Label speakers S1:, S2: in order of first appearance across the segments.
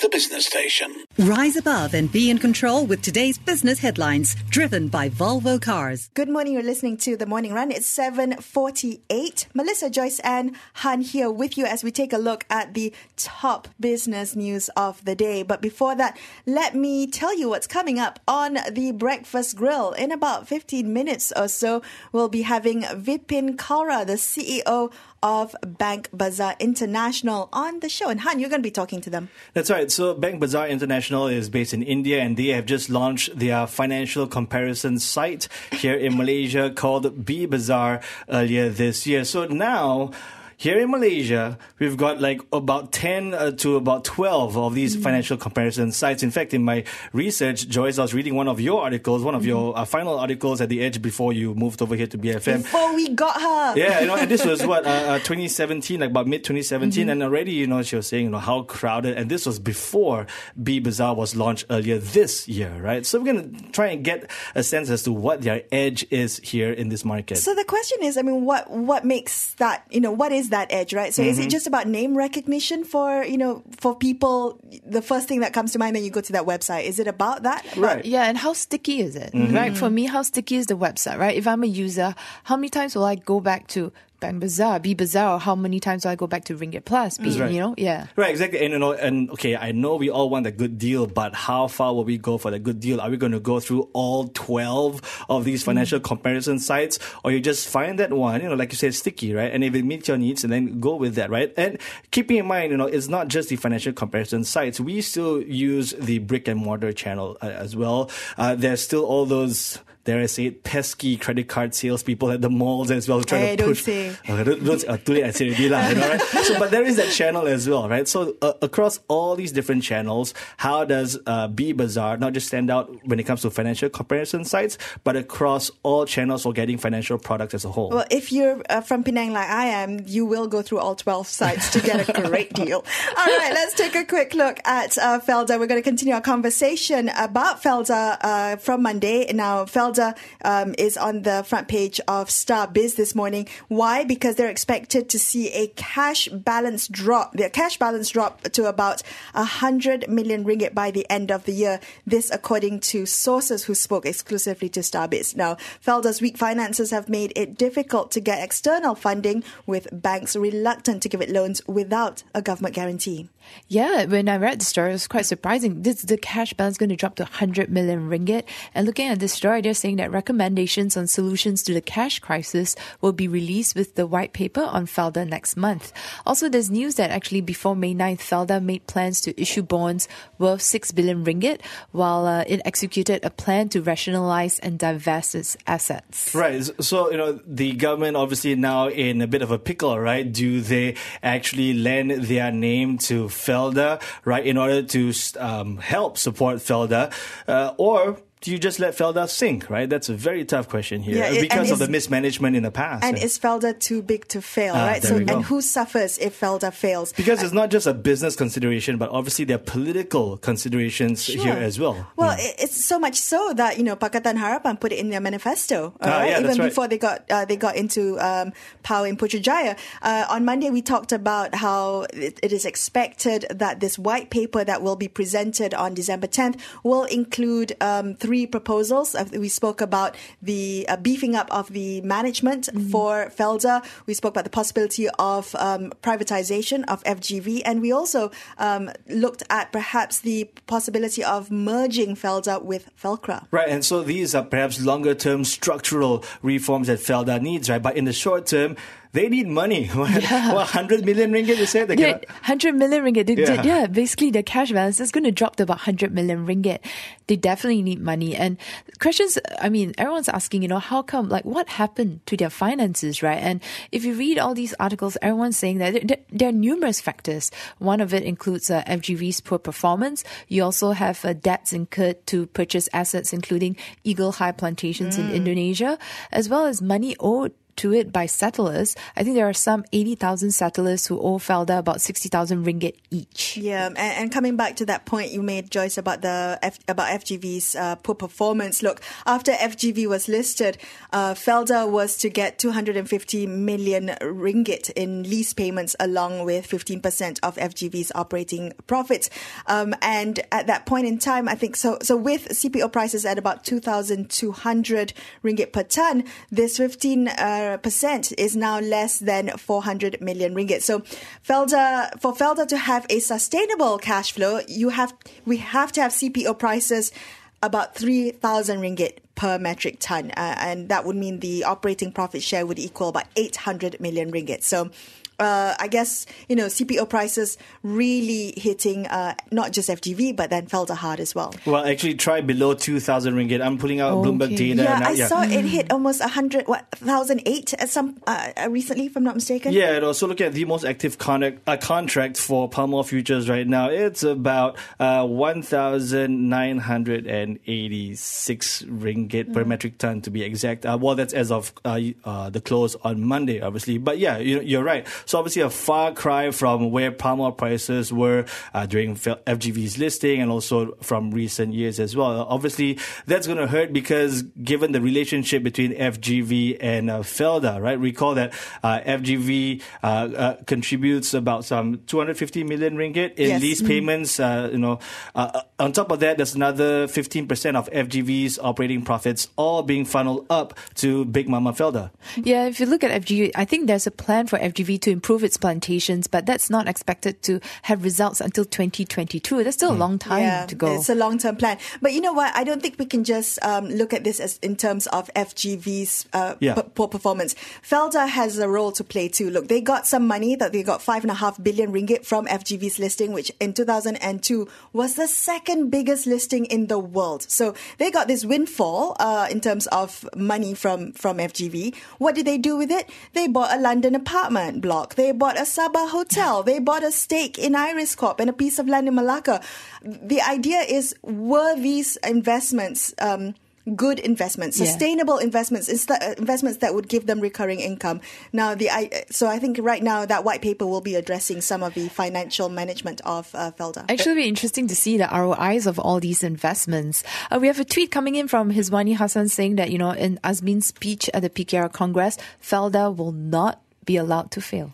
S1: the business station.
S2: Rise above and be in control with today's business headlines, driven by Volvo Cars.
S3: Good morning. You're listening to the Morning Run. It's 7:48. Melissa Joyce and Han here with you as we take a look at the top business news of the day. But before that, let me tell you what's coming up on the Breakfast Grill. In about 15 minutes or so, we'll be having Vipin Kaura, the CEO of Bank Bazaar International on the show. And Han, you're going to be talking to them.
S4: That's right. So Bank Bazaar International is based in India and they have just launched their financial comparison site here in Malaysia called B Bazaar earlier this year. So now here in Malaysia, we've got like about 10 uh, to about 12 of these mm financial comparison sites. In fact, in my research, Joyce, I was reading one of your articles, one of mm your uh, final articles at the Edge before you moved over here to BFM.
S3: Before we got her.
S4: Yeah, you know, and this was what, uh, uh 2017, like about mid 2017. Mm-hmm. And already, you know, she was saying, you know, how crowded. And this was before B Bazaar was launched earlier this year, right? So we're going to try and get a sense as to what their edge is here in this market.
S3: So the question is, I mean, what, what makes that, you know, what is that edge, right? So mm-hmm. is it mm-hmm. just about name recognition for, you know, for people? The first thing that comes to mind when you go to that website, is it about that?
S4: Right.
S5: Yeah. And how sticky is it? Mm-hmm. Right. For me, how sticky is the website, right? If I'm a user, how many times will I go back to Bank Bazaar, B Bazaar. how many times do I go back to Ringgit Plus? Be, right. You know, yeah.
S4: Right, exactly. And, you know, and okay, I know we all want a good deal, but how far will we go for the good deal? Are we going to go through all 12 of these financial mm. comparison sites? Or you just find that one, you know, like you said, sticky, right? And if it meets your needs, and then go with that, right? And keeping in mind, you know, it's not just the financial comparison sites. We still use the brick and mortar channel uh, as well. Uh, there's still all those dare I say it, pesky credit card salespeople at the malls as well, trying
S3: hey,
S4: to push.
S3: Don't say.
S4: Uh, don't, don't, uh, too late, I said lah, you know, right? So, but there is that channel as well, right? So, uh, across all these different channels, how does uh, B Bazaar not just stand out when it comes to financial comparison sites, but across all channels for getting financial products as a whole?
S3: Well, if you're uh, from Penang like I am, you will go through all 12 sites to get a great deal. All right, let's take a quick look at uh, Felda. We're going to continue our conversation about Felda uh, from Monday. Now, Felda um, is on the front page of Star Biz this morning. Why? Because they're expected to see a cash balance drop. Their cash balance drop to about 100 million ringgit by the end of the year. This according to sources who spoke exclusively to Starbiz. Now, Felda's weak finances have made it difficult to get external funding with banks reluctant to give it loans without a government guarantee.
S5: Yeah, when I read the story, it was quite surprising. This the cash balance is going to drop to 100 million ringgit. And looking at this story, they're saying that recommendations on solutions to the cash crisis will be released with the white paper on Felda next month. Also, there's news that actually before May 9th, Felda made plans to issue bonds worth 6 billion ringgit, while uh, it executed a plan to rationalize and divest its assets.
S4: Right. So, you know, the government obviously now in a bit of a pickle, right? Do they actually lend their name to Felda, right, in order to um, help support Felda, uh, or do you just let Felda sink, right? That's a very tough question here yeah, it, because of the mismanagement in the past.
S3: And is Felda too big to fail, ah, right? So, and who suffers if Felda fails?
S4: Because uh, it's not just a business consideration, but obviously there are political considerations sure. here as well.
S3: Well, mm. it's so much so that you know Pakatan Harapan put it in their manifesto,
S4: ah, right?
S3: yeah,
S4: even
S3: right. before they got uh, they got into um, power in Putrajaya. Uh, on Monday, we talked about how it, it is expected that this white paper that will be presented on December 10th will include um, three three proposals. Uh, we spoke about the uh, beefing up of the management mm-hmm. for Felda. We spoke about the possibility of um, privatization of FGV, and we also um, looked at perhaps the possibility of merging Felda with Felcra.
S4: Right, and so these are perhaps longer term structural reforms that Felda needs, right? But in the short term, they need money. yeah. 100 million ringgit, you said?
S5: They yeah, 100 million ringgit. They, yeah. They, yeah, basically the cash balance is going to drop to about 100 million ringgit. They definitely need money. And questions, I mean, everyone's asking, you know, how come, like, what happened to their finances, right? And if you read all these articles, everyone's saying that there, there are numerous factors. One of it includes uh, FGV's poor performance. You also have uh, debts incurred to purchase assets, including Eagle High plantations mm. in Indonesia, as well as money owed to it by settlers. I think there are some 80,000 settlers who owe Felda about 60,000 ringgit each.
S3: Yeah, and, and coming back to that point you made, Joyce, about the F, about FGV's uh, poor performance. Look, after FGV was listed, uh, Felda was to get 250 million ringgit in lease payments, along with 15% of FGV's operating profits. Um, and at that point in time, I think so. So with CPO prices at about 2,200 ringgit per ton, this 15 uh, percent is now less than 400 million ringgit. So Felda, for Felda to have a sustainable cash flow, you have we have to have CPO prices about 3,000 ringgit per metric ton, uh, and that would mean the operating profit share would equal about 800 million ringgit. So uh, I guess you know CPO prices really hitting uh, not just FGV but then Felda hard as well.
S4: Well, actually, try below 2,000 ringgit. I'm pulling out Bloomberg data.
S3: Yeah,
S4: now.
S3: I saw it hit almost a hundred, what thousand eight at some uh, uh, recently, if I'm not mistaken.
S4: Yeah, and also looking at the most active contract, uh, contract for palm oil futures right now, it's about uh, 1,986 ringgit per metric ton to be exact. Uh, well, that's as of uh, uh, the close on Monday, obviously. But yeah, you, you're right. So obviously a far cry from where palm oil prices were uh, during FGV's listing and also from recent years as well. Obviously, that's going to hurt because given the relationship between FGV and uh, Felda, right? Recall that uh, FGV uh, uh, contributes about some 250 million ringgit in
S3: Yes.
S4: lease payments. Uh, you know, uh, on top of that, there's another 15% of FGV's operating profits, all being funneled up to Big Mama Felda.
S5: Yeah, if you look at FGV, I think there's a plan for FGV to improve its plantations, but that's not expected to have results until 2022. That's still a long time
S3: yeah,
S5: to go.
S3: It's a long term plan. But you know what? I don't think we can just um, look at this as in terms of FGV's uh,
S4: Yeah.
S3: p- poor performance. Felda has a role to play too. Look, they got some money that they got five and a half billion ringgit from FGV's listing, which in 2002 was the second biggest listing in the world. So they got this windfall uh, in terms of money from from FGV. What did they do with it? They bought a London apartment block. They bought a Sabah hotel. They bought a stake in Iris Corp and a piece of land in Malacca. The idea is, were these investments um, good investments,
S5: Yeah.
S3: sustainable investments, insta- uh, investments that would give them recurring income? Now, the I, so I think right now that white paper will be addressing some of the financial management of uh, Felda.
S5: Actually, it'll be interesting to see the ROIs of all these investments. Uh, we have a tweet coming in from Hizwani Hassan saying that, you know, in Azmin's speech at the PKR Congress, Felda will not be allowed to fail.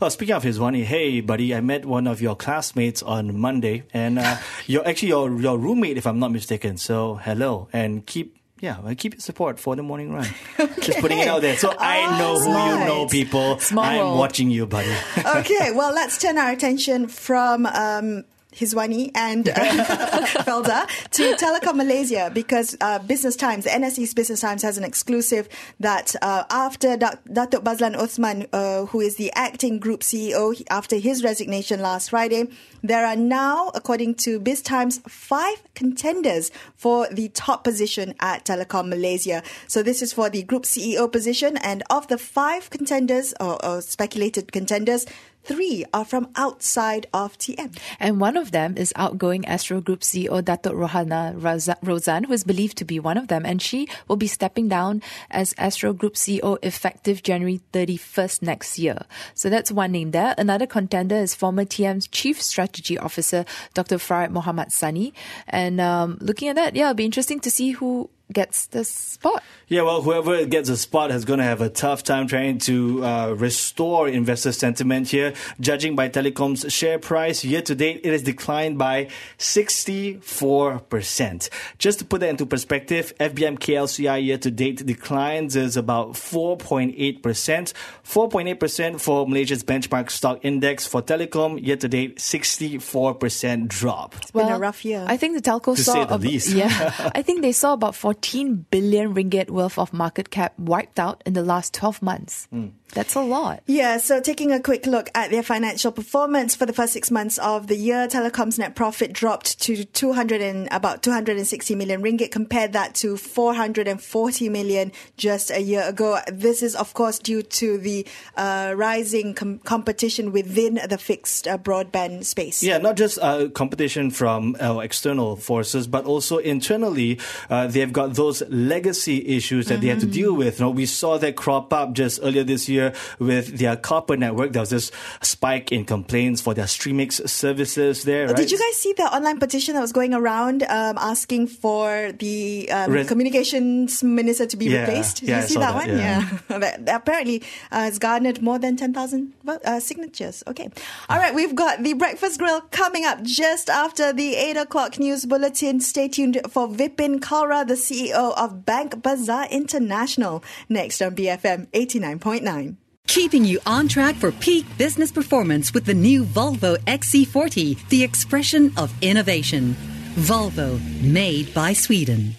S4: Oh, speaking of his one, hey buddy, I met one of your classmates on Monday, and uh, you're actually your your roommate, if I'm not mistaken. So hello, and keep. Yeah, well, keep your support for the morning run. Just putting it out there. So I know who you know, people.
S5: Small
S4: I'm
S5: world.
S4: watching you, buddy.
S3: okay, well, let's turn our attention from um, Hizwani and uh, Felda to Telekom Malaysia because uh, Business Times, the NST's Business Times, has an exclusive that uh, after Dat- Datuk Bazlan Osman, uh, who is the acting group CEO, after his resignation last Friday, there are now, according to Biz Times, five contenders for the top position at Telekom Malaysia. So this is for the group CEO position, and of the five contenders or, or speculated contenders, three are from outside of TM.
S5: And one of them is outgoing Astro Group CEO Datuk Rohana Rozhan, who is believed to be one of them. And she will be stepping down as Astro Group CEO effective January 31st next year. So that's one name there. Another contender is former TM's Chief Strategy Officer, Dr. Farid Mohammad Sani. And um, looking at that, yeah, it'll be interesting to see who gets the spot.
S4: Yeah, well, whoever gets a spot is going to have a tough time trying to uh, restore investor sentiment here. Judging by Telekom's share price, year to date, it has declined by 64%. Just to put that into perspective, FBM KLCI year to date declines is about 4.8%. 4.8% for Malaysia's benchmark stock index. For Telekom, year to date, 64% drop.
S3: It's been a rough year.
S5: I think the telco
S4: To
S5: saw
S4: say the
S5: ab-
S4: least.
S5: yeah, I think they saw about 14 billion ringgit worth of market cap wiped out in the last 12 months. Hmm. That's a lot.
S3: Yeah, so taking a quick look at their financial performance for the first six months of the year, Telekom's net profit dropped to 200 and about 260 million ringgit. Compared that to 440 million just a year ago. This is, of course, due to the uh, rising com- competition within the fixed uh, broadband space.
S4: Yeah, not just uh, competition from uh, external forces, but also internally, uh, they've got those legacy issues that mm-hmm. they have to deal with. You know, we saw that crop up just earlier this year with their copper network. There was this spike in complaints for their Streamyx services there. Right?
S3: Did you guys see the online petition that was going around um, asking for the um, Re- communications minister to be
S4: yeah,
S3: replaced? Did
S4: yeah,
S3: you see that,
S4: that,
S3: one? Yeah. yeah. Apparently, uh, it's garnered more than 10,000 uh, signatures. Okay. All right, we've got the breakfast grill coming up just after the 8 o'clock news bulletin. Stay tuned for Vipin Kalra, the CEO of Bank Bazaar International, next on BFM 89.9.
S2: Keeping you on track for peak business performance with the new Volvo XC40, the expression of innovation. Volvo, made by Sweden.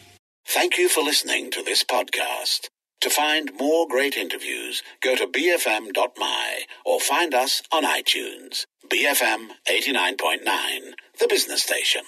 S1: Thank you for listening to this podcast. To find more great interviews, go to bfm.my or find us on iTunes. BFM 89.9, the business station.